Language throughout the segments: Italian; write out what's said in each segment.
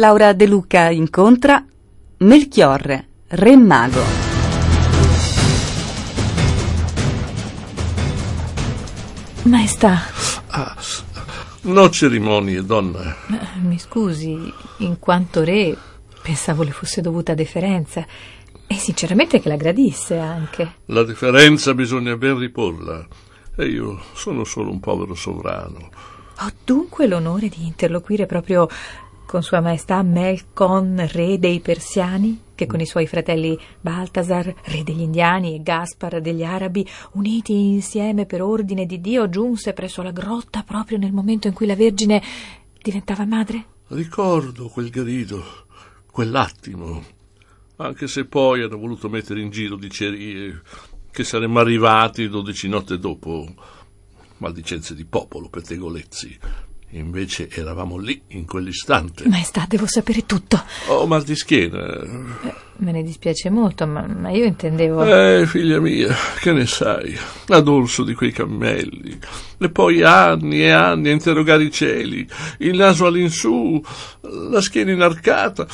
Laura De Luca incontra Melchiorre, re mago. Maestà, Ah, no cerimonie, donna. mi scusi, in quanto re pensavo le fosse dovuta deferenza e sinceramente che la gradisse anche. La differenza bisogna ben riporla. E io sono solo un povero sovrano. Ho dunque l'onore di interloquire proprio con Sua Maestà Melkon, re dei Persiani, che con i suoi fratelli Baltasar, re degli Indiani, e Gaspar degli Arabi, uniti insieme per ordine di Dio, giunse presso la grotta proprio nel momento in cui la Vergine diventava madre? Ricordo quel grido, quell'attimo, anche se poi hanno voluto mettere in giro dicerie che saremmo arrivati dodici notte dopo, maldicenze di popolo, pettegolezzi. Invece eravamo lì, in quell'istante. Maestà, devo sapere tutto. Oh, mal di schiena. Me ne dispiace molto, ma, ma io intendevo... Eh, figlia mia, che ne sai? A dorso di quei cammelli. E poi anni e anni a interrogare i cieli, il naso all'insù, la schiena inarcata.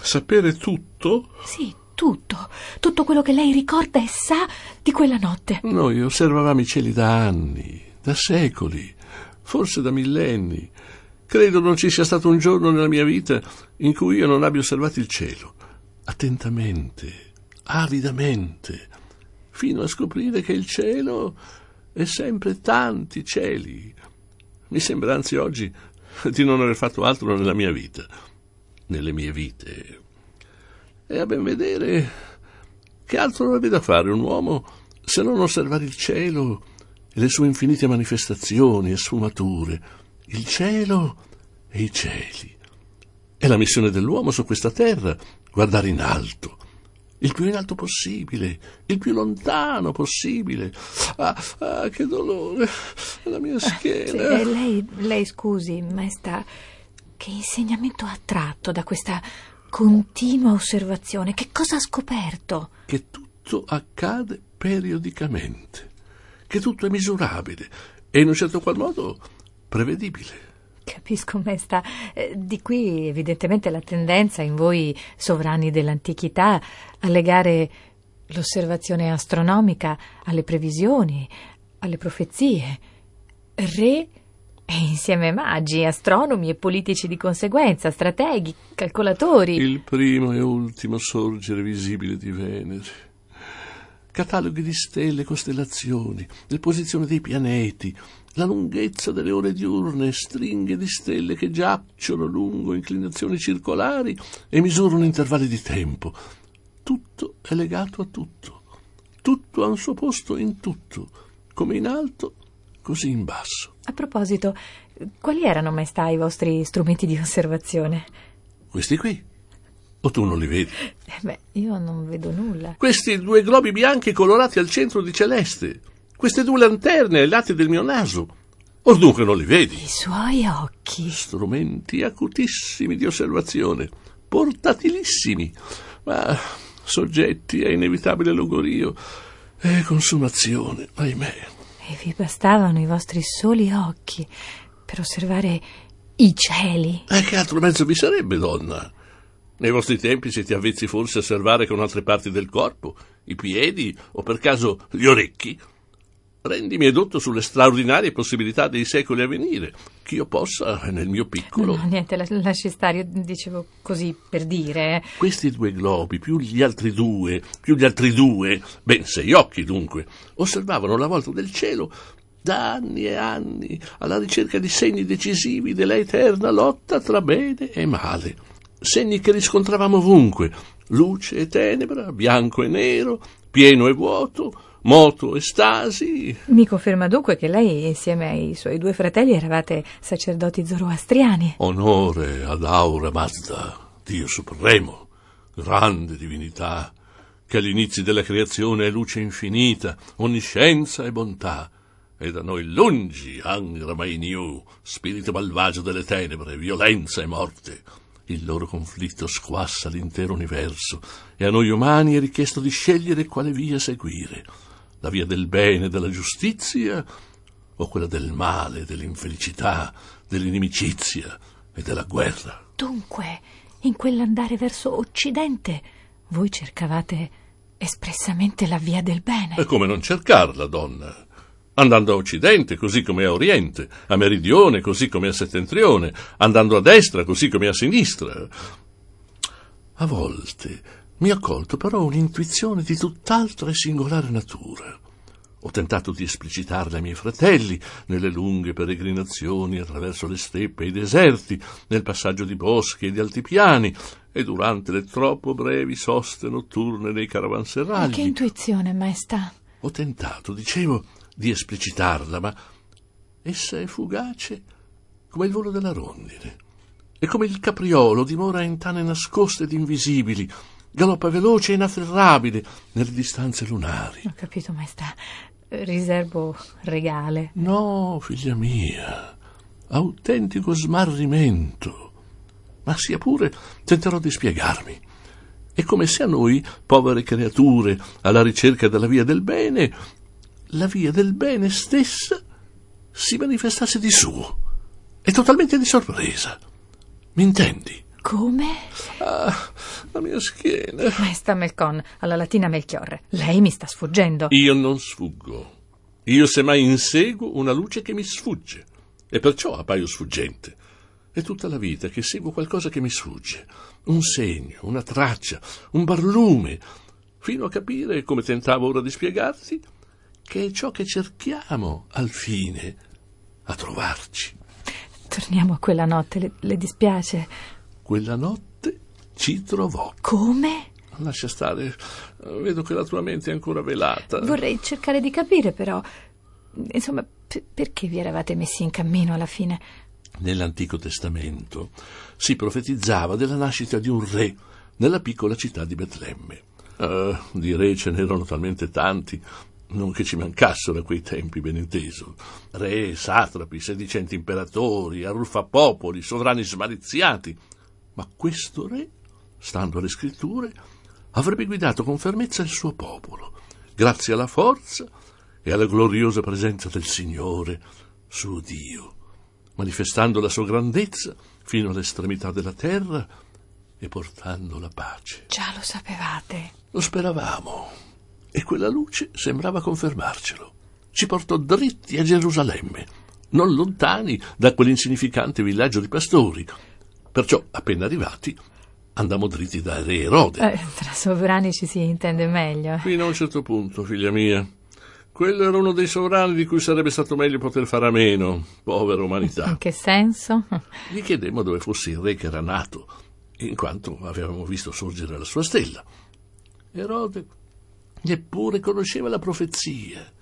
Sapere tutto? Sì, tutto. Tutto quello che lei ricorda e sa di quella notte. Noi osservavamo i cieli da anni, da secoli, forse da millenni. Credo non ci sia stato un giorno nella mia vita in cui io non abbia osservato il cielo, attentamente, avidamente, fino a scoprire che il cielo è sempre tanti cieli. Mi sembra anzi oggi di non aver fatto altro nella mia vita, nelle mie vite. E a ben vedere, che altro avrebbe da fare un uomo se non osservare il cielo e le sue infinite manifestazioni e sfumature, il cielo e i cieli. È la missione dell'uomo su questa terra, guardare in alto, il più in alto possibile, il più lontano possibile. Ah, ah che dolore, la mia Sì, schiena. eh, lei, lei scusi, maestà, che insegnamento ha tratto da questa continua osservazione? Che cosa ha scoperto? Che tutto accade periodicamente, che tutto è misurabile e in un certo qual modo prevedibile. Capisco, maestà. Eh, Di qui evidentemente la tendenza in voi sovrani dell'antichità a legare l'osservazione astronomica alle previsioni, alle profezie. Re e insieme magi, astronomi e politici di conseguenza, strateghi, calcolatori. Il primo e ultimo sorgere visibile di Venere. Cataloghi di stelle e costellazioni, le posizioni dei pianeti, la lunghezza delle ore diurne, stringhe di stelle che giacciono lungo inclinazioni circolari e misurano intervalli di tempo. Tutto è legato a tutto. Tutto ha un suo posto in tutto, come in alto, così in basso. A proposito, quali erano, maestà, i vostri strumenti di osservazione? Questi qui. O tu non li vedi? Eh, Beh, io non vedo nulla. Questi due globi bianchi colorati al centro di celeste. Queste due lanterne ai lati del mio naso. Or dunque non li vedi? I suoi occhi. Strumenti acutissimi di osservazione, portatilissimi, ma soggetti a inevitabile logorio e consumazione, ahimè. E vi bastavano i vostri soli occhi per osservare i cieli. E che altro mezzo vi sarebbe, donna? Nei vostri tempi siete avvezzi forse a osservare con altre parti del corpo, i piedi o per caso gli orecchi? Rendimi edotto sulle straordinarie possibilità dei secoli a venire, che io possa, nel mio piccolo, No, niente, la- lasci stare, io dicevo così per dire. Questi due globi, più gli altri due, più gli altri due, ben sei occhi dunque, osservavano la volta del cielo da anni e anni alla ricerca di segni decisivi della eterna lotta tra bene e male. Segni che riscontravamo ovunque, luce e tenebra, bianco e nero, pieno e vuoto, moto estasi. Mi conferma dunque che lei, insieme ai suoi due fratelli, eravate sacerdoti zoroastriani. Onore ad Aura Mazda, Dio supremo, grande divinità, che all'inizio della creazione è luce infinita, onniscienza e bontà, e da noi lungi Angra Mainiu, spirito malvagio delle tenebre, violenza e morte. Il loro conflitto squassa l'intero universo e a noi umani è richiesto di scegliere quale via seguire, la via del bene, della giustizia o quella del male, dell'infelicità, dell'inimicizia e della guerra. Dunque, in quell'andare verso Occidente, voi cercavate espressamente la via del bene. E come non cercarla, donna? Andando a occidente così come a oriente, a meridione così come a settentrione, andando a destra così come a sinistra. A volte mi ha colto però un'intuizione di tutt'altra e singolare natura. Ho tentato di esplicitarla ai miei fratelli nelle lunghe peregrinazioni attraverso le steppe e i deserti, nel passaggio di boschi e di altipiani e durante le troppo brevi soste notturne nei caravanserragli. Ma che intuizione, maestà? Ho tentato, dicevo, di esplicitarla, ma essa è fugace come il volo della rondine e come il capriolo dimora in tane nascoste ed invisibili, galoppa veloce e inafferrabile nelle distanze lunari. Ho capito, maestà. Riservo regale. No, figlia mia, autentico smarrimento. Ma sia pure, tenterò di spiegarmi. È come se a noi, povere creature, alla ricerca della via del bene, la via del bene stessa si manifestasse di suo e totalmente di sorpresa. Mi intendi? Come? Ah, la mia schiena. Maestra Melcon, alla latina Melchiorre, lei mi sta sfuggendo. Io non sfuggo. Io semmai inseguo una luce che mi sfugge e perciò appaio sfuggente. È tutta la vita che seguo qualcosa che mi sfugge, un segno, una traccia, un barlume, fino a capire, come tentavo ora di spiegarti, che è ciò che cerchiamo al fine a trovarci. Torniamo a quella notte, le, le dispiace? Quella notte ci trovò. Come? Lascia stare, vedo che la tua mente è ancora velata. Vorrei cercare di capire, però. Insomma, p- perché vi eravate messi in cammino alla fine? Nell'Antico Testamento si profetizzava della nascita di un re nella piccola città di Betlemme. Uh, di re ce n'erano talmente tanti non che ci mancassero a quei tempi, ben inteso. Re, satrapi, sedicenti imperatori, arruffapopoli, sovrani smaliziati. Ma questo re, stando alle scritture, avrebbe guidato con fermezza il suo popolo, grazie alla forza e alla gloriosa presenza del Signore, suo Dio, manifestando la sua grandezza fino all'estremità della terra e portando la pace. Già lo sapevate. Lo speravamo e quella luce sembrava confermarcelo. Ci portò dritti a Gerusalemme, non lontani da quell'insignificante villaggio di pastori. Perciò, appena arrivati, andammo dritti da Re Erode. Eh, tra sovrani ci si intende meglio. Fino a un certo punto, figlia mia. Quello era uno dei sovrani di cui sarebbe stato meglio poter fare a meno, povera umanità. In che senso? Gli chiedemmo dove fosse il re che era nato, in quanto avevamo visto sorgere la sua stella. Erode Neppure conosceva la profezia.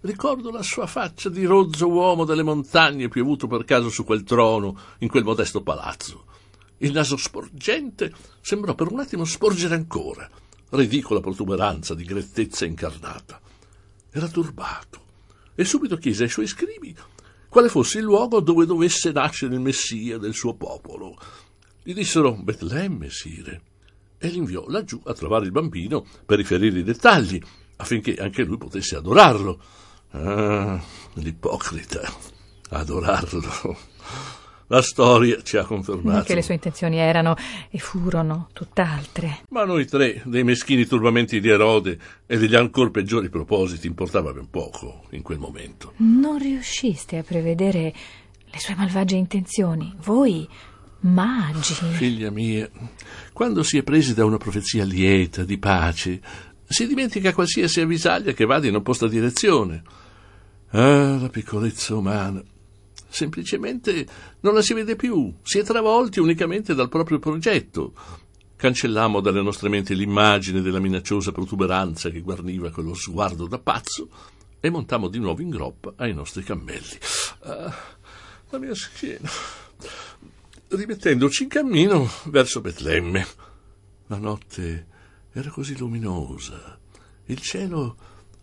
Ricordo la sua faccia di rozzo uomo delle montagne piovuto per caso su quel trono, in quel modesto palazzo. Il naso sporgente sembrò per un attimo sporgere ancora, ridicola protuberanza di grettezza incarnata. Era turbato e subito chiese ai suoi scrivi quale fosse il luogo dove dovesse nascere il Messia del suo popolo. Gli dissero Betlemme, sire e l'inviò laggiù a trovare il bambino per riferire i dettagli, affinché anche lui potesse adorarlo. Ah, l'ipocrita, adorarlo. La storia ci ha confermato. Che le sue intenzioni erano e furono tutt'altre. Ma noi tre, dei meschini turbamenti di Erode e degli ancor peggiori propositi, importava ben poco in quel momento. Non riusciste a prevedere le sue malvagie intenzioni. Voi Magi. Figlia mia, quando si è presi da una profezia lieta, di pace, si dimentica qualsiasi avvisaglia che vada in opposta direzione. Ah, la piccolezza umana. Semplicemente non la si vede più, si è travolti unicamente dal proprio progetto. cancellammo dalle nostre menti l'immagine della minacciosa protuberanza che guarniva quello sguardo da pazzo e montammo di nuovo in groppa ai nostri cammelli. Ah, la mia schiena. Rimettendoci in cammino verso Betlemme. La notte era così luminosa, il cielo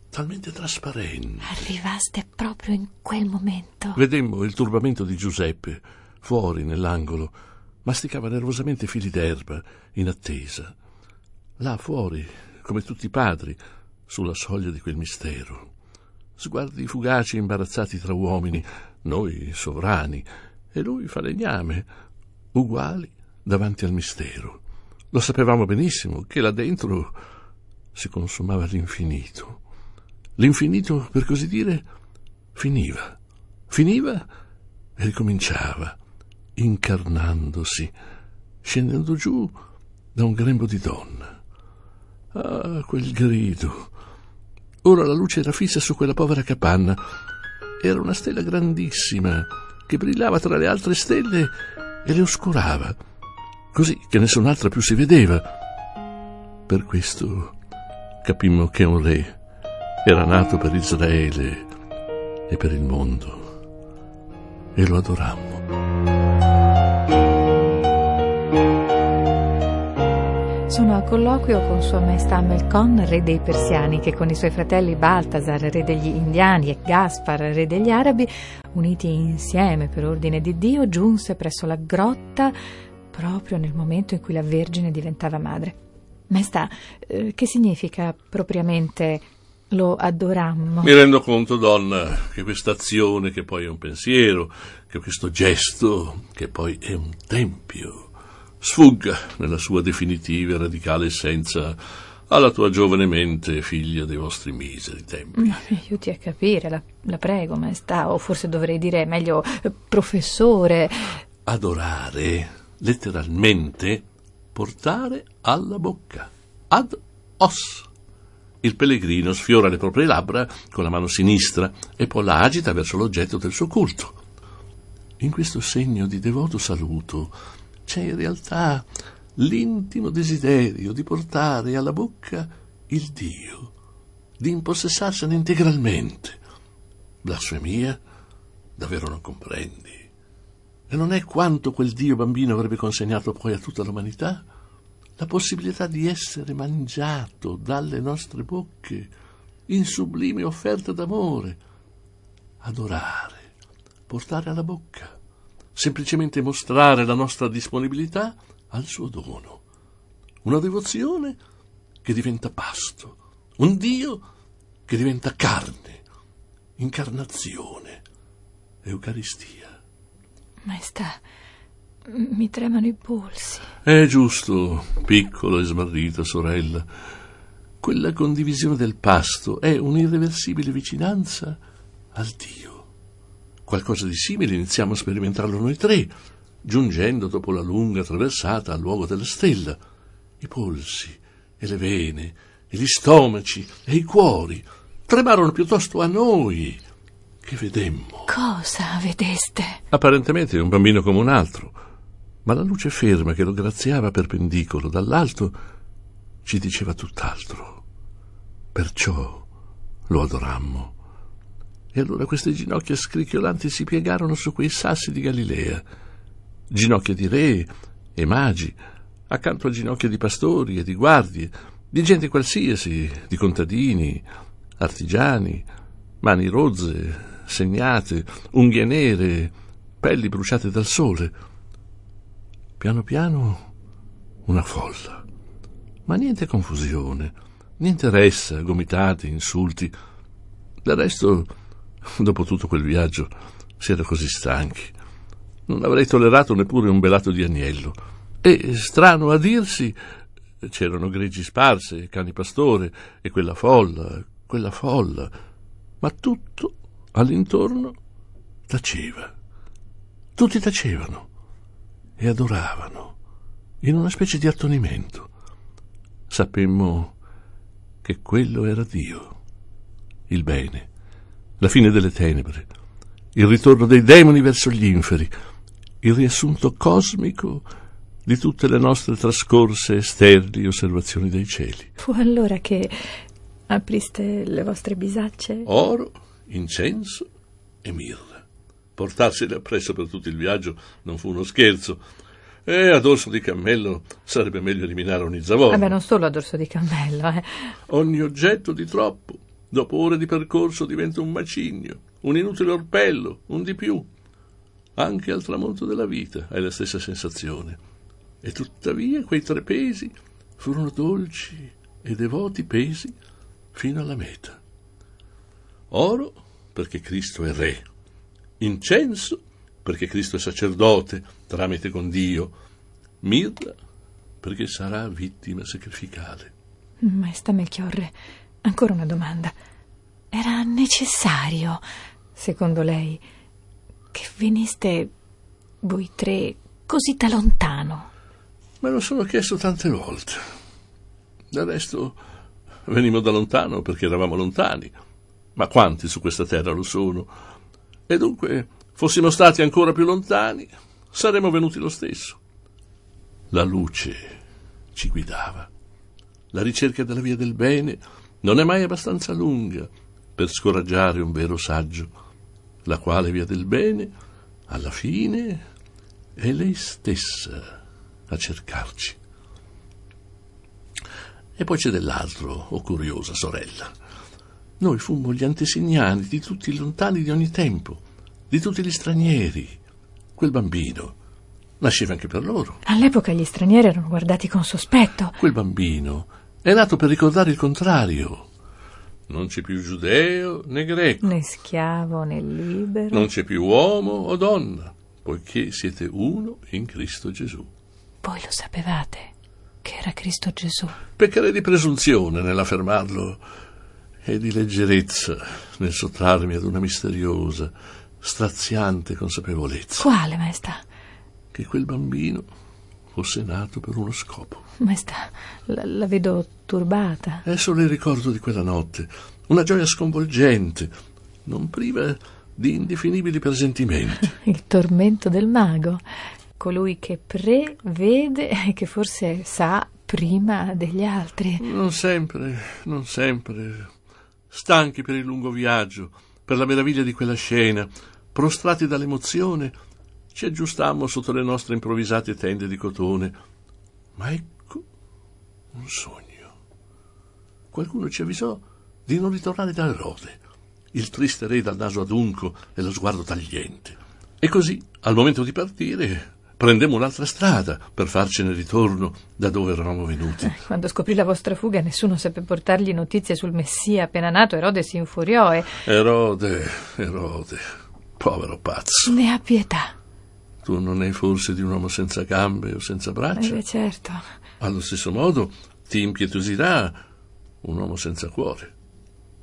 talmente trasparente. Arrivaste proprio in quel momento. Vedemmo il turbamento di Giuseppe fuori nell'angolo. Masticava nervosamente fili d'erba in attesa. Là fuori, come tutti i padri, sulla soglia di quel mistero. Sguardi fugaci e imbarazzati tra uomini, noi sovrani, e lui falegname, uguali davanti al mistero. Lo sapevamo benissimo che là dentro si consumava l'infinito. L'infinito, per così dire, finiva. Finiva e ricominciava, incarnandosi, scendendo giù da un grembo di donna. Ah, quel grido. Ora la luce era fissa su quella povera capanna. Era una stella grandissima che brillava tra le altre stelle e le oscurava, così che nessun'altra più si vedeva. Per questo capimmo che un re era nato per Israele e per il mondo e lo adorammo. Sono a colloquio con Sua Maestà Melkon, re dei Persiani, che con i suoi fratelli Baltasar, re degli Indiani, e Gaspar, re degli Arabi, uniti insieme per ordine di Dio, giunse presso la grotta proprio nel momento in cui la Vergine diventava madre. Maestà, eh, che significa propriamente lo adorammo. Mi rendo conto, donna, che questa azione, che poi è un pensiero, che questo gesto, che poi è un tempio, sfugga nella sua definitiva e radicale essenza alla tua giovane mente, figlia dei vostri miseri tempi. Mi aiuti a capire, la, la prego, maestà, o forse dovrei dire meglio eh, professore. Adorare, letteralmente, portare alla bocca, ad os. Il pellegrino sfiora le proprie labbra con la mano sinistra e poi la agita verso l'oggetto del suo culto. In questo segno di devoto saluto c'è in realtà l'intimo desiderio di portare alla bocca il Dio, di impossessarsene integralmente. Blasfemia? Davvero non comprendi? E non è quanto quel Dio bambino avrebbe consegnato poi a tutta l'umanità? la possibilità di essere mangiato dalle nostre bocche in sublime offerta d'amore, adorare, portare alla bocca, semplicemente mostrare la nostra disponibilità al suo dono, una devozione che diventa pasto, un Dio che diventa carne, incarnazione, Eucaristia. Maestà, mi tremano i polsi. È giusto, piccola e smarrita sorella. Quella condivisione del pasto è un'irreversibile vicinanza al Dio. Qualcosa di simile iniziamo a sperimentarlo noi tre, giungendo dopo la lunga traversata al luogo della stella. I polsi e le vene e gli stomaci e i cuori tremarono piuttosto a noi che vedemmo. Cosa vedeste? Apparentemente un bambino come un altro ma la luce ferma che lo graziava perpendicolo dall'alto ci diceva tutt'altro. Perciò lo adorammo. E allora queste ginocchia scricchiolanti si piegarono su quei sassi di Galilea, ginocchia di re e magi, accanto a ginocchia di pastori e di guardie, di gente qualsiasi, di contadini, artigiani, mani rozze, segnate, unghie nere, pelli bruciate dal sole Piano piano una folla. Ma niente confusione, niente ressa, gomitati, insulti. Del resto, dopo tutto quel viaggio, si era così stanchi. Non avrei tollerato neppure un belato di agnello. E, strano a dirsi, c'erano greggi sparse, cani pastore, e quella folla, quella folla. Ma tutto all'intorno taceva. Tutti tacevano e adoravano, in una specie di attonimento. Sapemmo che quello era Dio, il bene, la fine delle tenebre, il ritorno dei demoni verso gli inferi, il riassunto cosmico di tutte le nostre trascorse e sterili osservazioni dei cieli. Fu allora che apriste le vostre bisacce? Oro, incenso e mirra. Portarseli appresso per tutto il viaggio non fu uno scherzo. E ad orso di cammello sarebbe meglio eliminare ogni zavorra. Vabbè, non solo ad orso di cammello, eh. Ogni oggetto di troppo, dopo ore di percorso, diventa un macigno, un inutile orpello, un di più. Anche al tramonto della vita hai la stessa sensazione. E tuttavia quei tre pesi furono dolci e devoti pesi fino alla meta. Oro, perché Cristo è Re. Incenso, perché Cristo è sacerdote, tramite con Dio. Mirra, perché sarà vittima sacrificale. Maestà Melchiorre, ancora una domanda. Era necessario, secondo lei, che veniste voi tre così da lontano? Me lo sono chiesto tante volte. Del resto venimmo da lontano perché eravamo lontani. Ma quanti su questa terra lo sono? E dunque, fossimo stati ancora più lontani, saremmo venuti lo stesso. La luce ci guidava. La ricerca della via del bene non è mai abbastanza lunga per scoraggiare un vero saggio, la quale via del bene, alla fine, è lei stessa a cercarci. E poi c'è dell'altro, o oh curiosa sorella. Noi fummo gli antesignani di tutti i lontani di ogni tempo, di tutti gli stranieri. Quel bambino nasceva anche per loro. All'epoca gli stranieri erano guardati con sospetto. Quel bambino è nato per ricordare il contrario. Non c'è più giudeo né greco. Né schiavo né libero. Non c'è più uomo o donna, poiché siete uno in Cristo Gesù. Voi lo sapevate che era Cristo Gesù. Peccherei di presunzione nell'affermarlo e di leggerezza nel sottrarmi ad una misteriosa, straziante consapevolezza. Quale, maestà? Che quel bambino fosse nato per uno scopo. Maestà, la, la vedo turbata. È solo il ricordo di quella notte, una gioia sconvolgente, non priva di indefinibili presentimenti. Il tormento del mago, colui che prevede e che forse sa prima degli altri. Non sempre, non sempre. Stanchi per il lungo viaggio, per la meraviglia di quella scena, prostrati dall'emozione, ci aggiustammo sotto le nostre improvvisate tende di cotone. Ma ecco un sogno. Qualcuno ci avvisò di non ritornare da Erode, il triste re dal naso adunco e lo sguardo tagliente. E così, al momento di partire, prendemmo un'altra strada per farcene ritorno da dove eravamo venuti. Eh, quando scoprì la vostra fuga, nessuno seppe portargli notizie sul Messia appena nato. Erode si infuriò e. Erode, Erode, povero pazzo. Ne ha pietà. Tu non è forse di un uomo senza gambe o senza braccia? Eh, certo. Allo stesso modo ti impietosirà un uomo senza cuore.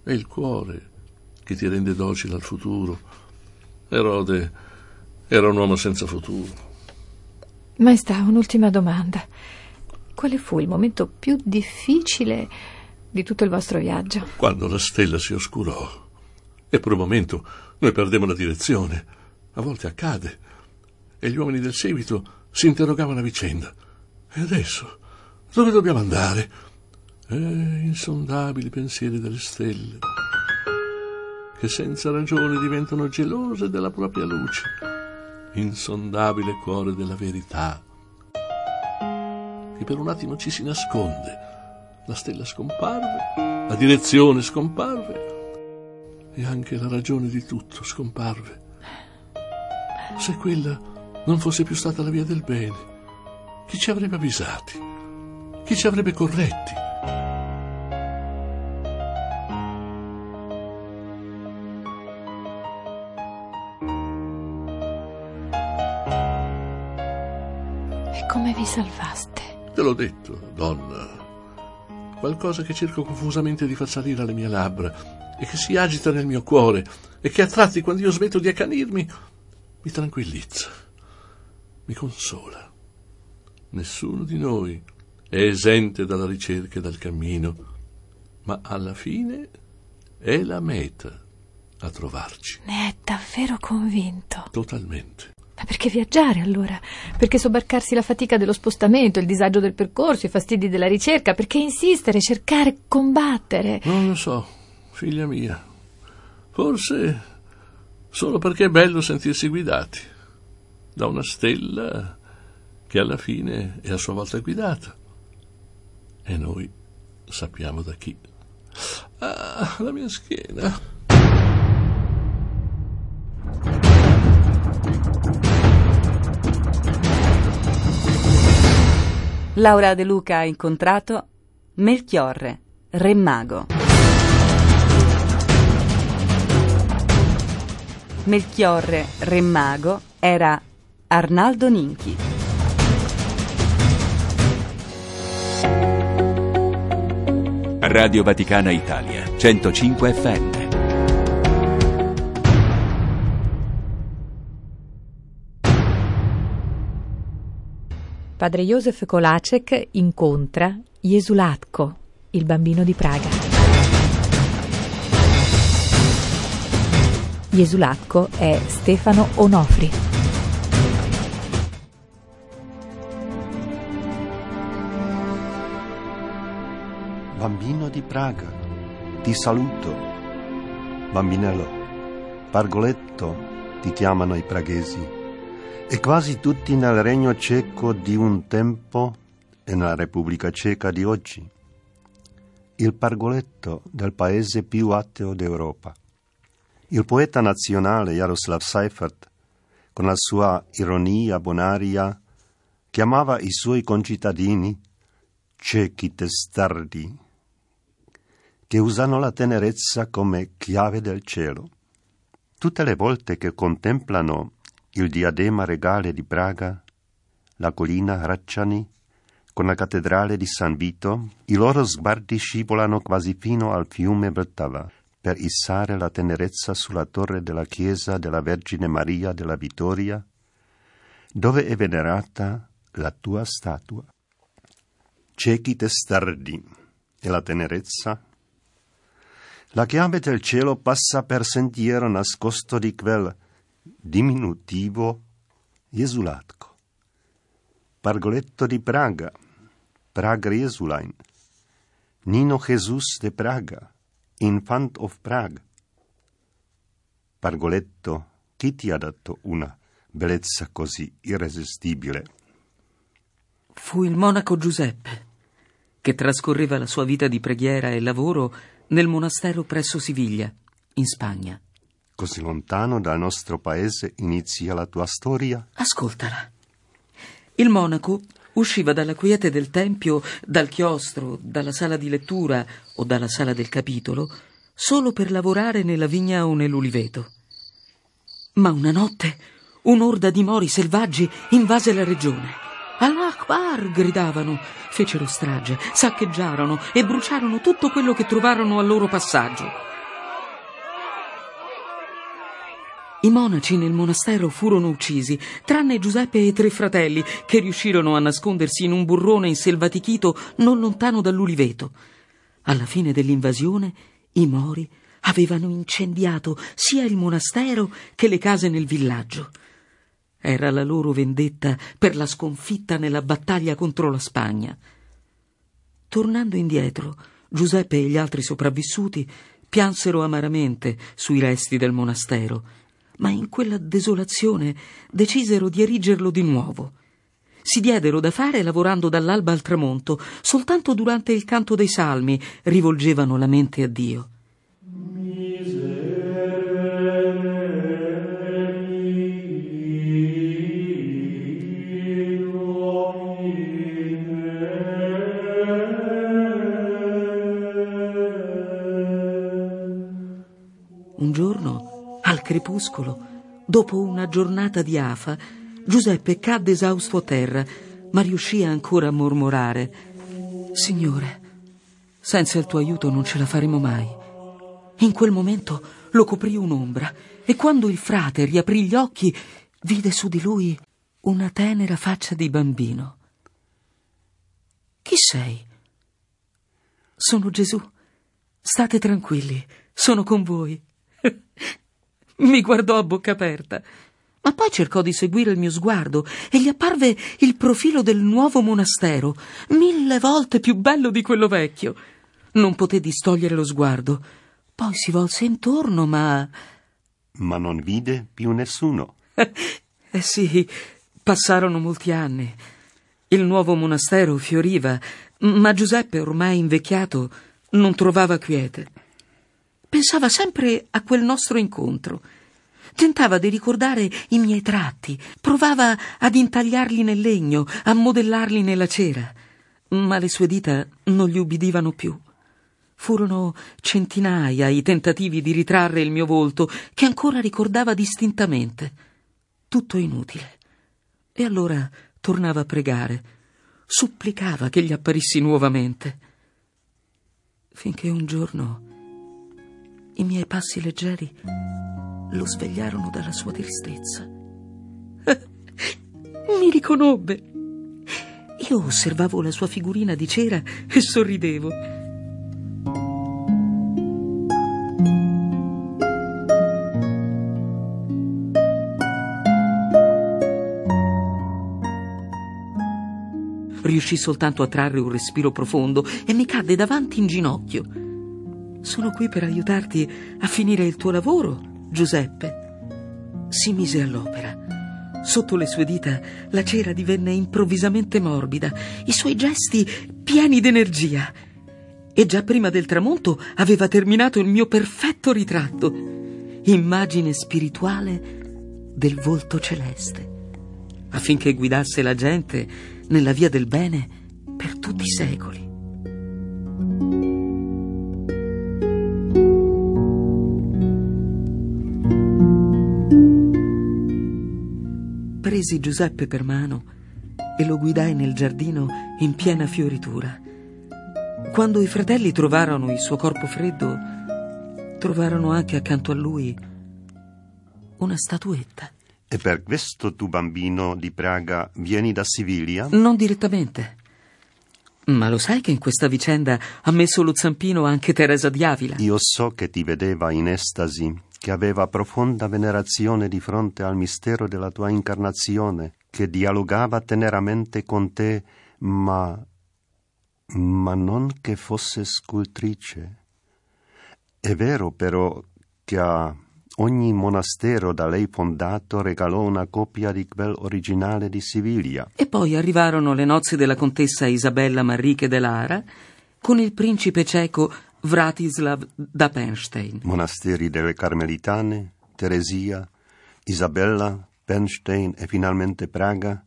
È il cuore che ti rende docile al futuro. Erode era un uomo senza futuro. Maestà, un'ultima domanda. Quale fu il momento più difficile di tutto il vostro viaggio? Quando la stella si oscurò e per un momento noi perdemmo la direzione. A volte accade e gli uomini del seguito si interrogavano a vicenda. E adesso? Dove dobbiamo andare? Eh, insondabili pensieri delle stelle, che senza ragione diventano gelose della propria luce. Insondabile cuore della verità, che per un attimo ci si nasconde. La stella scomparve, la direzione scomparve e anche la ragione di tutto scomparve. Se quella non fosse più stata la via del bene, chi ci avrebbe avvisati? Chi ci avrebbe corretti? E come vi salvaste? Te l'ho detto, donna. Qualcosa che cerco confusamente di far salire alle mie labbra e che si agita nel mio cuore e che a tratti, quando io smetto di accanirmi, mi tranquillizza mi consola. Nessuno di noi è esente dalla ricerca e dal cammino, ma alla fine è la meta a trovarci. Ne è davvero convinto? Totalmente. Ma perché viaggiare allora? Perché sobbarcarsi la fatica dello spostamento, il disagio del percorso, i fastidi della ricerca? Perché insistere, cercare, combattere? Non lo so, figlia mia. Forse solo perché è bello sentirsi guidati da una stella che alla fine è a sua volta guidata. E noi sappiamo da chi. Ah, la mia schiena. Laura De Luca ha incontrato Melchiorre, re mago. Melchiorre, re mago, era Arnaldo Ninchi. Radio Vaticana Italia, 105 FM. Padre Josef Kolacek incontra Jesulatko, il bambino di Praga. Jesulatko è Stefano Onofri. Bambino di Praga, ti saluto. Bambinello, Pargoletto ti chiamano i praghesi. E quasi tutti nel regno ceco di un tempo e nella Repubblica Ceca di oggi. Il pargoletto del paese più ateo d'Europa. Il poeta nazionale Jaroslav Seifert, con la sua ironia bonaria, chiamava i suoi concittadini ciechi testardi, che usano la tenerezza come chiave del cielo. Tutte le volte che contemplano il diadema regale di Praga, la collina Racciani, con la cattedrale di San Vito, i loro sguardi scivolano quasi fino al fiume Vltava per issare la tenerezza sulla torre della chiesa della Vergine Maria della Vittoria, dove è venerata la tua statua. Ciechi testardi e la tenerezza? La chiave del cielo passa per sentiero nascosto di quel diminutivo Jesulatko. Pargoletto di Praga, Praga Jesulain, Nino Jesus de Praga, Infant of Prague. Pargoletto, chi ti ha dato una bellezza così irresistibile? Fu il monaco Giuseppe, che trascorreva la sua vita di preghiera e lavoro nel monastero presso Siviglia, in Spagna. Così lontano dal nostro paese inizia la tua storia? Ascoltala. Il monaco usciva dalla quiete del tempio, dal chiostro, dalla sala di lettura o dalla sala del capitolo, solo per lavorare nella vigna o nell'uliveto. Ma una notte un'orda di mori selvaggi invase la regione. Allah Akbar! gridavano, fecero strage, saccheggiarono e bruciarono tutto quello che trovarono al loro passaggio. I monaci nel monastero furono uccisi, tranne Giuseppe e i tre fratelli, che riuscirono a nascondersi in un burrone inselvatichito non lontano dall'uliveto. Alla fine dell'invasione, i mori avevano incendiato sia il monastero che le case nel villaggio. Era la loro vendetta per la sconfitta nella battaglia contro la Spagna. Tornando indietro, Giuseppe e gli altri sopravvissuti piansero amaramente sui resti del monastero, ma in quella desolazione decisero di erigerlo di nuovo. Si diedero da fare lavorando dall'alba al tramonto, soltanto durante il canto dei salmi rivolgevano la mente a Dio. Un giorno, al crepuscolo, dopo una giornata di afa, Giuseppe cadde esausto a terra, ma riuscì ancora a mormorare: Signore, senza il tuo aiuto non ce la faremo mai. In quel momento lo coprì un'ombra e quando il frate riaprì gli occhi, vide su di lui una tenera faccia di bambino. Chi sei? Sono Gesù. State tranquilli, sono con voi. Mi guardò a bocca aperta. Ma poi cercò di seguire il mio sguardo e gli apparve il profilo del nuovo monastero, mille volte più bello di quello vecchio. Non poté distogliere lo sguardo. Poi si volse intorno, ma. Ma non vide più nessuno. Eh sì, passarono molti anni. Il nuovo monastero fioriva, ma Giuseppe, ormai invecchiato, non trovava quiete. Pensava sempre a quel nostro incontro. Tentava di ricordare i miei tratti, provava ad intagliarli nel legno, a modellarli nella cera, ma le sue dita non gli ubbidivano più. Furono centinaia i tentativi di ritrarre il mio volto, che ancora ricordava distintamente. Tutto inutile. E allora tornava a pregare, supplicava che gli apparissi nuovamente. Finché un giorno i miei passi leggeri lo svegliarono dalla sua tristezza. Mi riconobbe. Io osservavo la sua figurina di cera e sorridevo. Riuscì soltanto a trarre un respiro profondo e mi cadde davanti in ginocchio. Sono qui per aiutarti a finire il tuo lavoro, Giuseppe. Si mise all'opera. Sotto le sue dita la cera divenne improvvisamente morbida, i suoi gesti pieni d'energia. E già prima del tramonto aveva terminato il mio perfetto ritratto, immagine spirituale del volto celeste, affinché guidasse la gente nella via del bene per tutti i secoli. Presi Giuseppe per mano e lo guidai nel giardino in piena fioritura. Quando i fratelli trovarono il suo corpo freddo, trovarono anche accanto a lui una statuetta. E per questo tu bambino di Praga vieni da Siviglia? Non direttamente. Ma lo sai che in questa vicenda ha messo lo zampino anche Teresa di Avila? Io so che ti vedeva in estasi, che aveva profonda venerazione di fronte al mistero della tua incarnazione, che dialogava teneramente con te, ma ma non che fosse scultrice. È vero però che a ogni monastero da lei fondato regalò una copia di quel originale di Siviglia. E poi arrivarono le nozze della contessa Isabella Manrique de Lara con il principe ceco Vratislav da Penstein. Monasteri delle Carmelitane, Teresia, Isabella, Penstein e finalmente Praga.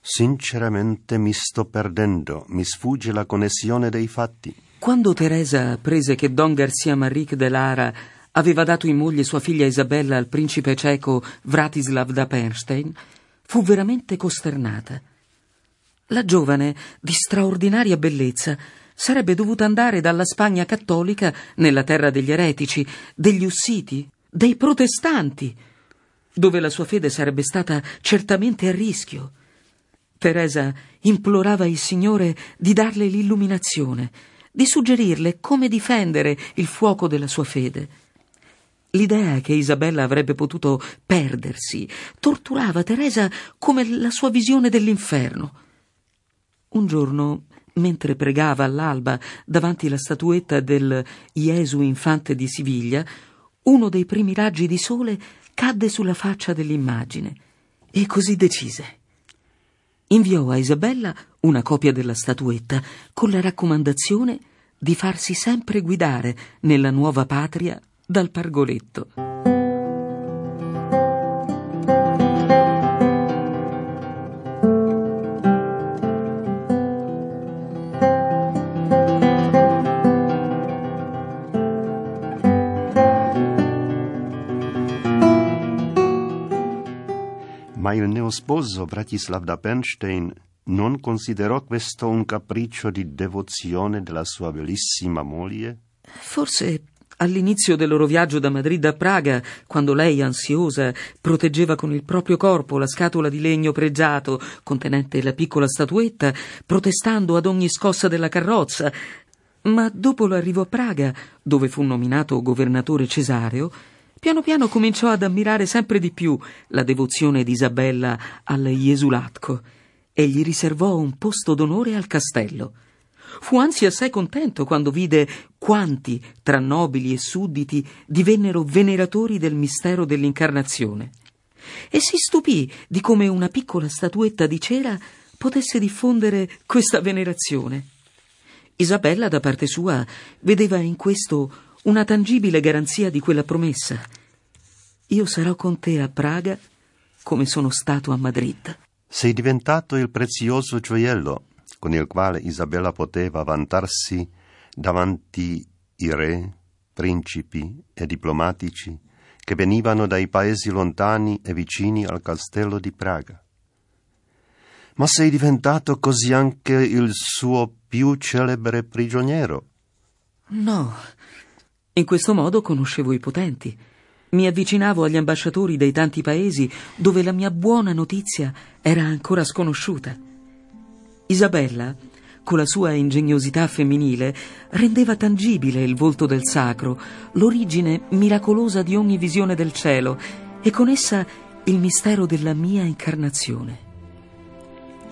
Sinceramente mi sto perdendo, mi sfugge la connessione dei fatti. Quando Teresa apprese che Don Garcia Manrique de Lara aveva dato in moglie sua figlia Isabella al principe ceco Vratislav da Penstein, fu veramente costernata. La giovane, di straordinaria bellezza, sarebbe dovuta andare dalla Spagna cattolica nella terra degli eretici, degli ussiti, dei protestanti, dove la sua fede sarebbe stata certamente a rischio. Teresa implorava il Signore di darle l'illuminazione, di suggerirle come difendere il fuoco della sua fede. L'idea che Isabella avrebbe potuto perdersi torturava Teresa come la sua visione dell'inferno. Un giorno, mentre pregava all'alba davanti alla statuetta del Gesù infante di Siviglia, uno dei primi raggi di sole cadde sulla faccia dell'immagine e così decise inviò a Isabella una copia della statuetta con la raccomandazione di farsi sempre guidare nella nuova patria dal pargoletto. Ma il neosposo Bratislav da Bernstein non considerò questo un capriccio di devozione della sua bellissima moglie? Forse all'inizio del loro viaggio da Madrid a Praga, quando lei, ansiosa, proteggeva con il proprio corpo la scatola di legno pregiato contenente la piccola statuetta, protestando ad ogni scossa della carrozza. Ma dopo l'arrivo a Praga, dove fu nominato governatore Cesareo, piano piano cominciò ad ammirare sempre di più la devozione di Isabella al Jesulatco e gli riservò un posto d'onore al castello. Fu anzi assai contento quando vide quanti tra nobili e sudditi divennero veneratori del mistero dell'incarnazione. E si stupì di come una piccola statuetta di cera potesse diffondere questa venerazione. Isabella, da parte sua, vedeva in questo una tangibile garanzia di quella promessa. Io sarò con te a Praga come sono stato a Madrid. Sei diventato il prezioso gioiello con il quale Isabella poteva vantarsi davanti i re, principi e diplomatici che venivano dai paesi lontani e vicini al castello di Praga. Ma sei diventato così anche il suo più celebre prigioniero. No, in questo modo conoscevo i potenti. Mi avvicinavo agli ambasciatori dei tanti paesi dove la mia buona notizia era ancora sconosciuta. Isabella, con la sua ingegnosità femminile, rendeva tangibile il volto del sacro, l'origine miracolosa di ogni visione del cielo e con essa il mistero della mia incarnazione.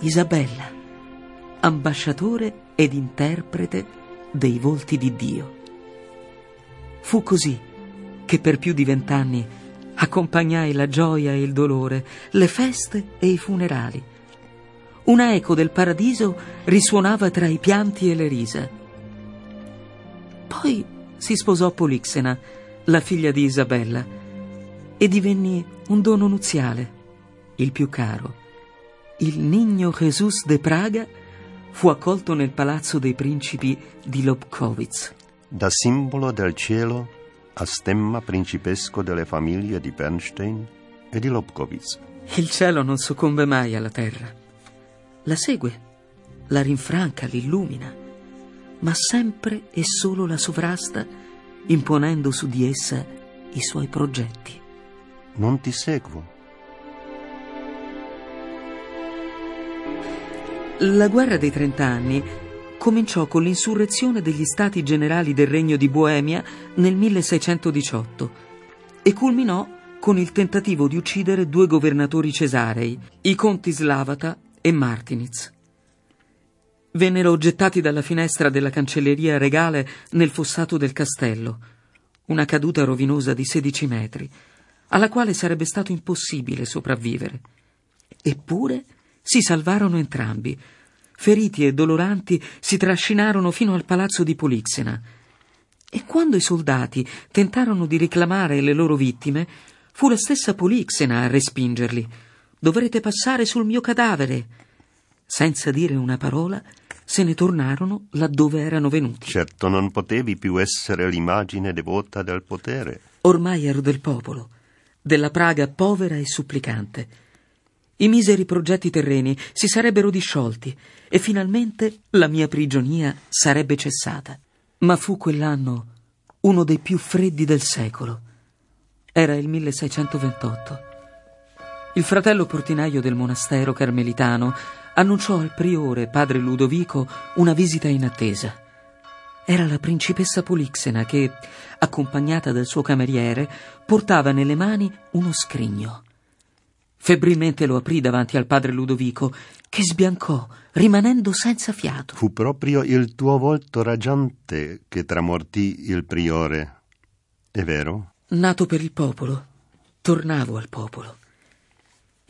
Isabella, ambasciatore ed interprete dei volti di Dio. Fu così che per più di vent'anni accompagnai la gioia e il dolore, le feste e i funerali. Una eco del paradiso risuonava tra i pianti e le risa. Poi si sposò Polixena, la figlia di Isabella, e divenni un dono nuziale, il più caro. Il Niño Jesús de Praga fu accolto nel palazzo dei principi di Lobkowitz da simbolo del cielo a stemma principesco delle famiglie di Bernstein e di Lobkowitz. Il cielo non soccombe mai alla terra. La segue, la rinfranca, l'illumina, ma sempre e solo la sovrasta, imponendo su di essa i suoi progetti. Non ti seguo. La guerra dei trent'anni cominciò con l'insurrezione degli stati generali del Regno di Boemia nel 1618 e culminò con il tentativo di uccidere due governatori cesarei, i conti Slavata e Martinitz. Vennero gettati dalla finestra della cancelleria regale nel fossato del castello, una caduta rovinosa di 16 metri, alla quale sarebbe stato impossibile sopravvivere. Eppure si salvarono entrambi, feriti e doloranti, si trascinarono fino al palazzo di Polixena. E quando i soldati tentarono di reclamare le loro vittime, fu la stessa Polixena a respingerli. Dovrete passare sul mio cadavere. Senza dire una parola, se ne tornarono laddove erano venuti. Certo non potevi più essere l'immagine devota del potere. Ormai ero del popolo, della Praga povera e supplicante i miseri progetti terreni si sarebbero disciolti e finalmente la mia prigionia sarebbe cessata. Ma fu quell'anno uno dei più freddi del secolo. Era il 1628. Il fratello portinaio del monastero carmelitano annunciò al priore padre Ludovico una visita inattesa. Era la principessa Polixena che, accompagnata dal suo cameriere, portava nelle mani uno scrigno. Febbrilmente lo aprì davanti al padre Ludovico, che sbiancò, rimanendo senza fiato. Fu proprio il tuo volto raggiante che tramortì il priore. È vero? Nato per il popolo, tornavo al popolo.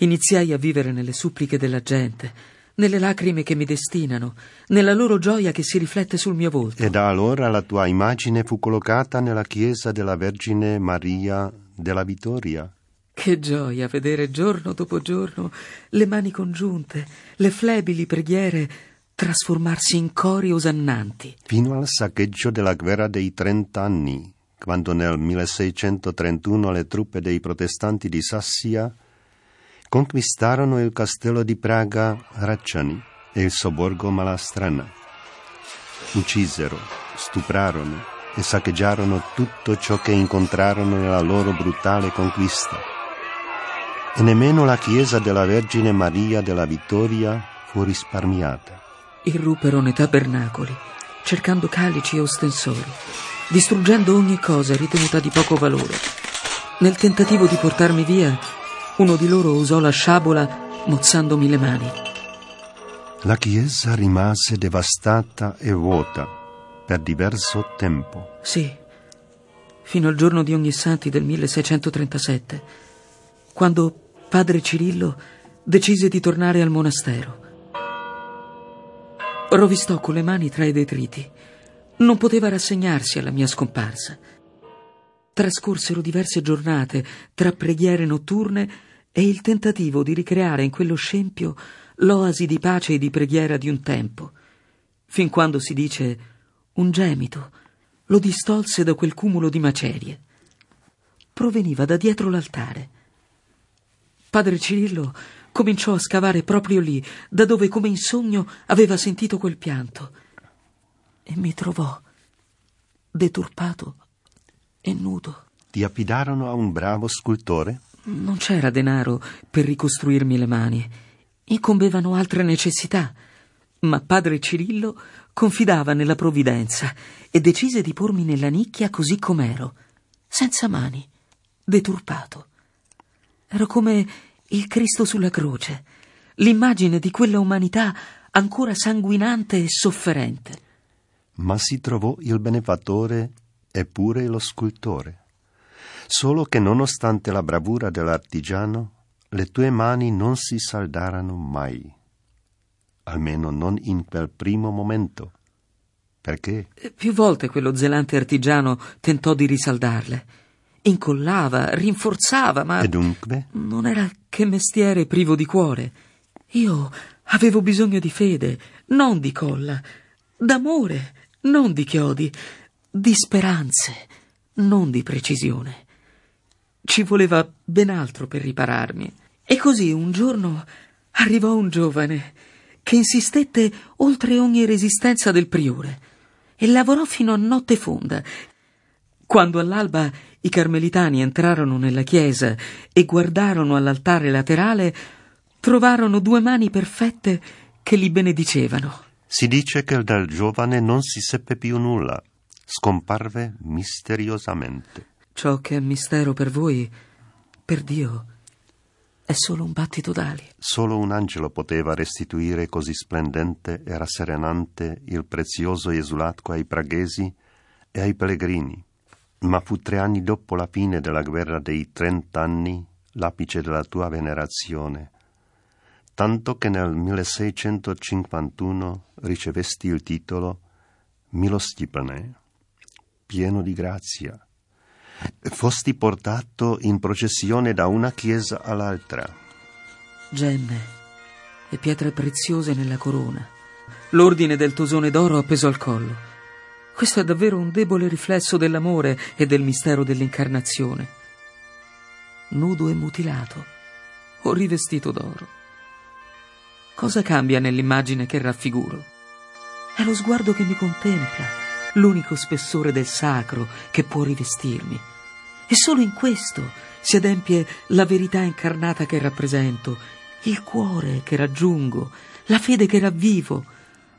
Iniziai a vivere nelle suppliche della gente, nelle lacrime che mi destinano, nella loro gioia che si riflette sul mio volto. E da allora la tua immagine fu collocata nella chiesa della Vergine Maria della Vittoria. Che gioia vedere giorno dopo giorno le mani congiunte, le flebili preghiere trasformarsi in cori osannanti. Fino al saccheggio della guerra dei trent'anni, quando nel 1631 le truppe dei protestanti di Sassia conquistarono il castello di Praga Racciani e il sobborgo Malastrana. Uccisero, stuprarono e saccheggiarono tutto ciò che incontrarono nella loro brutale conquista e nemmeno la chiesa della Vergine Maria della Vittoria fu risparmiata. Irruppero i tabernacoli, cercando calici e ostensori, distruggendo ogni cosa ritenuta di poco valore. Nel tentativo di portarmi via, uno di loro usò la sciabola mozzandomi le mani. La chiesa rimase devastata e vuota per diverso tempo. Sì, fino al giorno di Ognissanti del 1637, quando padre Cirillo decise di tornare al monastero. Rovistò con le mani tra i detriti. Non poteva rassegnarsi alla mia scomparsa. Trascorsero diverse giornate tra preghiere notturne e il tentativo di ricreare in quello scempio l'oasi di pace e di preghiera di un tempo, fin quando si dice un gemito lo distolse da quel cumulo di macerie. Proveniva da dietro l'altare. Padre Cirillo cominciò a scavare proprio lì, da dove come in sogno aveva sentito quel pianto, e mi trovò deturpato e nudo. Ti affidarono a un bravo scultore? Non c'era denaro per ricostruirmi le mani. Incombevano altre necessità. Ma padre Cirillo confidava nella provvidenza e decise di pormi nella nicchia così com'ero, senza mani, deturpato. Ero come il Cristo sulla croce, l'immagine di quella umanità ancora sanguinante e sofferente. Ma si trovò il benefattore e pure lo scultore. Solo che nonostante la bravura dell'artigiano, le tue mani non si saldarono mai, almeno non in quel primo momento. Perché? Più volte quello zelante artigiano tentò di risaldarle. Incollava, rinforzava, ma. E dunque? Non era che mestiere privo di cuore. Io avevo bisogno di fede, non di colla, d'amore, non di chiodi, di speranze, non di precisione. Ci voleva ben altro per ripararmi. E così un giorno arrivò un giovane che insistette oltre ogni resistenza del priore e lavorò fino a notte fonda. Quando all'alba i carmelitani entrarono nella chiesa e guardarono all'altare laterale, trovarono due mani perfette che li benedicevano. Si dice che dal giovane non si seppe più nulla, scomparve misteriosamente. Ciò che è mistero per voi, per Dio, è solo un battito d'ali. Solo un angelo poteva restituire così splendente e rasserenante il prezioso esulatco ai praghesi e ai pellegrini. Ma fu tre anni dopo la fine della guerra dei trent'anni l'apice della tua venerazione, tanto che nel 1651 ricevesti il titolo Milostipane, pieno di grazia. Fosti portato in processione da una chiesa all'altra. Gemme e pietre preziose nella corona. L'ordine del tosone d'oro appeso al collo. Questo è davvero un debole riflesso dell'amore e del mistero dell'incarnazione. Nudo e mutilato, o rivestito d'oro. Cosa cambia nell'immagine che raffiguro? È lo sguardo che mi contempla l'unico spessore del sacro che può rivestirmi. E solo in questo si adempie la verità incarnata che rappresento, il cuore che raggiungo, la fede che ravvivo,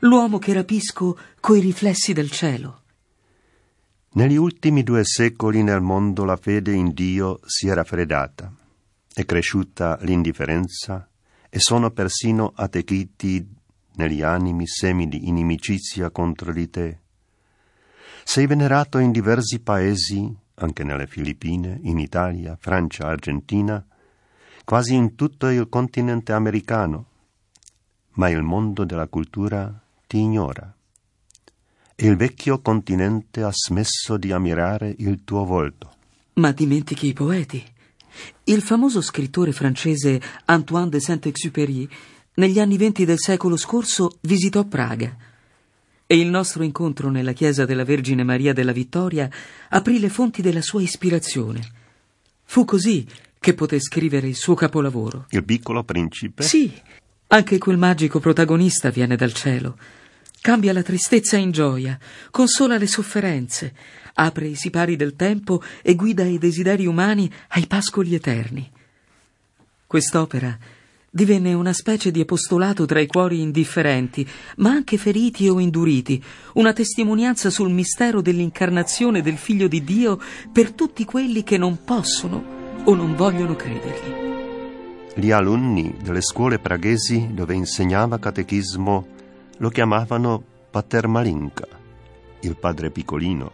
l'uomo che rapisco coi riflessi del cielo. Negli ultimi due secoli nel mondo la fede in Dio si è raffreddata, è cresciuta l'indifferenza e sono persino attecchiti negli animi semi di inimicizia contro di te. Sei venerato in diversi paesi, anche nelle Filippine, in Italia, Francia, Argentina, quasi in tutto il continente americano, ma il mondo della cultura ti ignora. Il vecchio continente ha smesso di ammirare il tuo volto. Ma dimentichi i poeti. Il famoso scrittore francese Antoine de Saint-Exupéry negli anni venti del secolo scorso visitò Praga e il nostro incontro nella chiesa della Vergine Maria della Vittoria aprì le fonti della sua ispirazione. Fu così che poté scrivere il suo capolavoro. Il piccolo principe? Sì, anche quel magico protagonista viene dal cielo. Cambia la tristezza in gioia, consola le sofferenze, apre i sipari del tempo e guida i desideri umani ai pascoli eterni. Quest'opera divenne una specie di apostolato tra i cuori indifferenti, ma anche feriti o induriti, una testimonianza sul mistero dell'incarnazione del Figlio di Dio per tutti quelli che non possono o non vogliono credergli. Gli alunni delle scuole praghesi dove insegnava catechismo lo chiamavano Pater Malinka, il padre piccolino.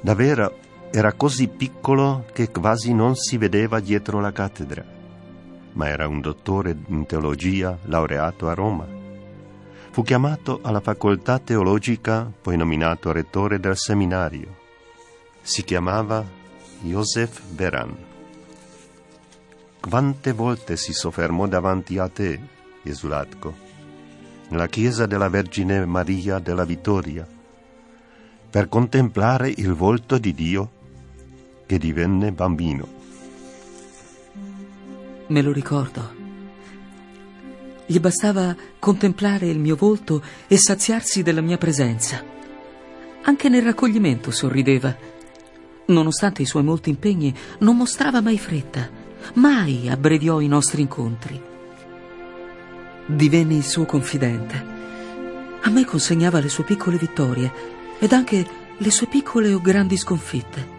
Davvero era così piccolo che quasi non si vedeva dietro la cattedra, ma era un dottore in teologia laureato a Roma. Fu chiamato alla facoltà teologica, poi nominato rettore del seminario. Si chiamava Joseph Beran. Quante volte si soffermò davanti a te, Esulatco, nella chiesa della Vergine Maria della Vittoria, per contemplare il volto di Dio che divenne bambino. Me lo ricordo. Gli bastava contemplare il mio volto e saziarsi della mia presenza. Anche nel raccoglimento sorrideva. Nonostante i suoi molti impegni, non mostrava mai fretta, mai abbreviò i nostri incontri. Divenne il suo confidente. A me consegnava le sue piccole vittorie ed anche le sue piccole o grandi sconfitte.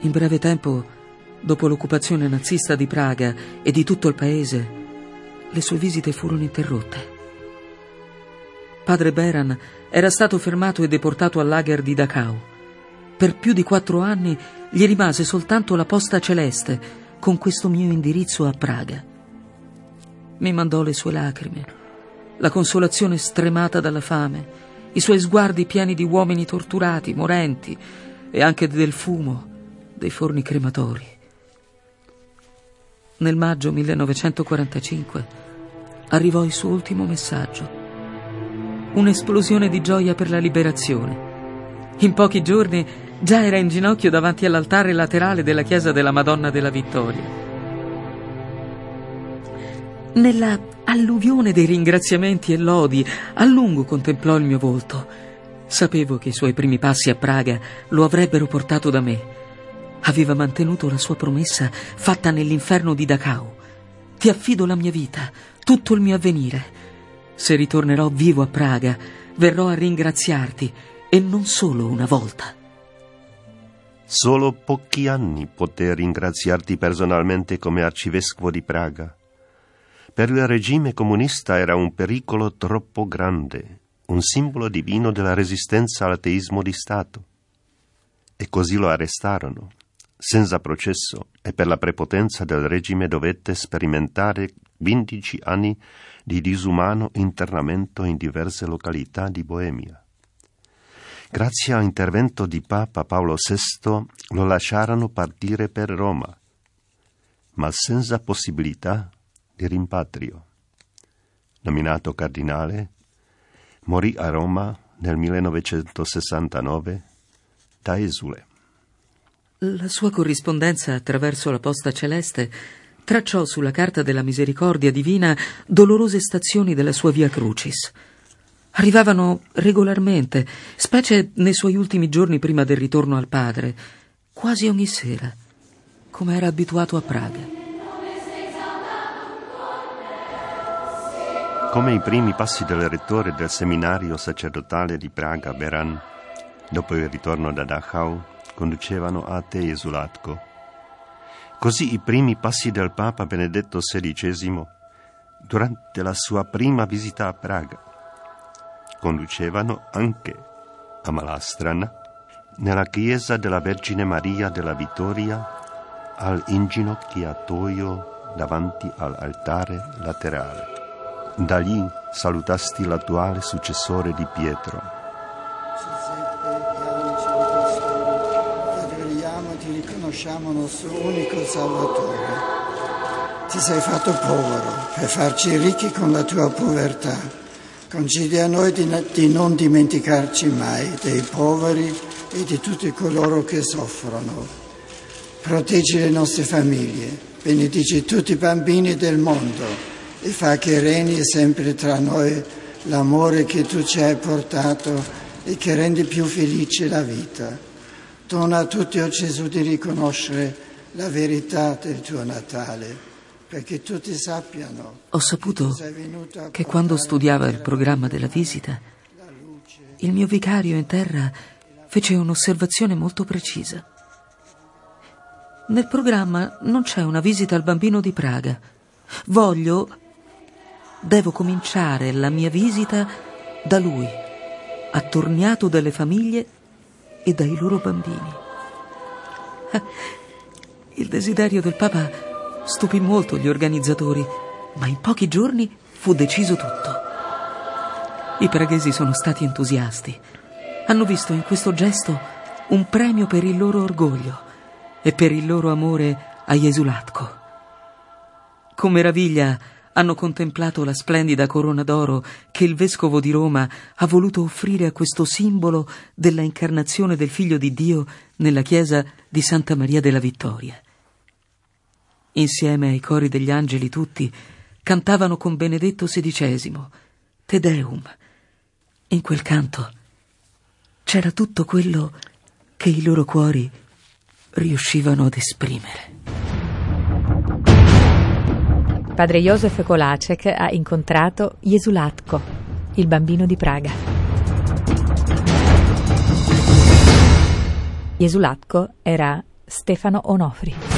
In breve tempo, dopo l'occupazione nazista di Praga e di tutto il paese, le sue visite furono interrotte. Padre Beran era stato fermato e deportato al lager di Dachau. Per più di quattro anni gli rimase soltanto la posta celeste con questo mio indirizzo a Praga. Mi mandò le sue lacrime, la consolazione stremata dalla fame, i suoi sguardi pieni di uomini torturati, morenti e anche del fumo dei forni crematori. Nel maggio 1945 arrivò il suo ultimo messaggio. Un'esplosione di gioia per la liberazione. In pochi giorni già era in ginocchio davanti all'altare laterale della chiesa della Madonna della Vittoria. Nella alluvione dei ringraziamenti e lodi, a lungo contemplò il mio volto. Sapevo che i suoi primi passi a Praga lo avrebbero portato da me Aveva mantenuto la sua promessa fatta nell'inferno di Dachau. Ti affido la mia vita, tutto il mio avvenire. Se ritornerò vivo a Praga, verrò a ringraziarti e non solo una volta. Solo pochi anni poté ringraziarti personalmente come arcivescovo di Praga. Per il regime comunista era un pericolo troppo grande, un simbolo divino della resistenza all'ateismo di Stato. E così lo arrestarono senza processo e per la prepotenza del regime dovette sperimentare 15 anni di disumano internamento in diverse località di Boemia. Grazie all'intervento di Papa Paolo VI lo lasciarono partire per Roma, ma senza possibilità di rimpatrio. Nominato cardinale, morì a Roma nel 1969 da esule. La sua corrispondenza attraverso la posta celeste tracciò sulla carta della misericordia divina dolorose stazioni della sua via Crucis. Arrivavano regolarmente, specie nei suoi ultimi giorni prima del ritorno al padre, quasi ogni sera, come era abituato a Praga. Come i primi passi del rettore del seminario sacerdotale di Praga, Beran, dopo il ritorno da Dachau, conducevano a te, Esulatco. Così i primi passi del Papa Benedetto XVI durante la sua prima visita a Praga conducevano anche a Malastrana, nella chiesa della Vergine Maria della Vittoria, al inginocchiatoio davanti all'altare laterale. Da lì salutasti l'attuale successore di Pietro, riconosciamo nostro unico Salvatore. Ti sei fatto povero per farci ricchi con la tua povertà. Concedi a noi di, di non dimenticarci mai dei poveri e di tutti coloro che soffrono. Proteggi le nostre famiglie, benedici tutti i bambini del mondo e fa che regni sempre tra noi l'amore che tu ci hai portato e che rende più felice la vita. Dona a tutti, o oh Gesù, di riconoscere la verità del tuo Natale. perché tutti sappiano. Ho saputo che quando studiava il programma della visita, il mio vicario in terra fece un'osservazione molto precisa. Nel programma non c'è una visita al bambino di Praga. Voglio, devo cominciare la mia visita da lui, attorniato dalle famiglie e dai loro bambini. Il desiderio del Papa stupì molto gli organizzatori, ma in pochi giorni fu deciso tutto. I praghesi sono stati entusiasti. Hanno visto in questo gesto un premio per il loro orgoglio e per il loro amore a Jesulatko. Con meraviglia hanno contemplato la splendida corona d'oro che il vescovo di Roma ha voluto offrire a questo simbolo della incarnazione del Figlio di Dio nella chiesa di Santa Maria della Vittoria. Insieme ai cori degli angeli tutti cantavano con Benedetto XVI, Te Deum. In quel canto c'era tutto quello che i loro cuori riuscivano ad esprimere. Padre Josef Kolacek ha incontrato Jesulatko, il bambino di Praga. Jesulatko era Stefano Onofri.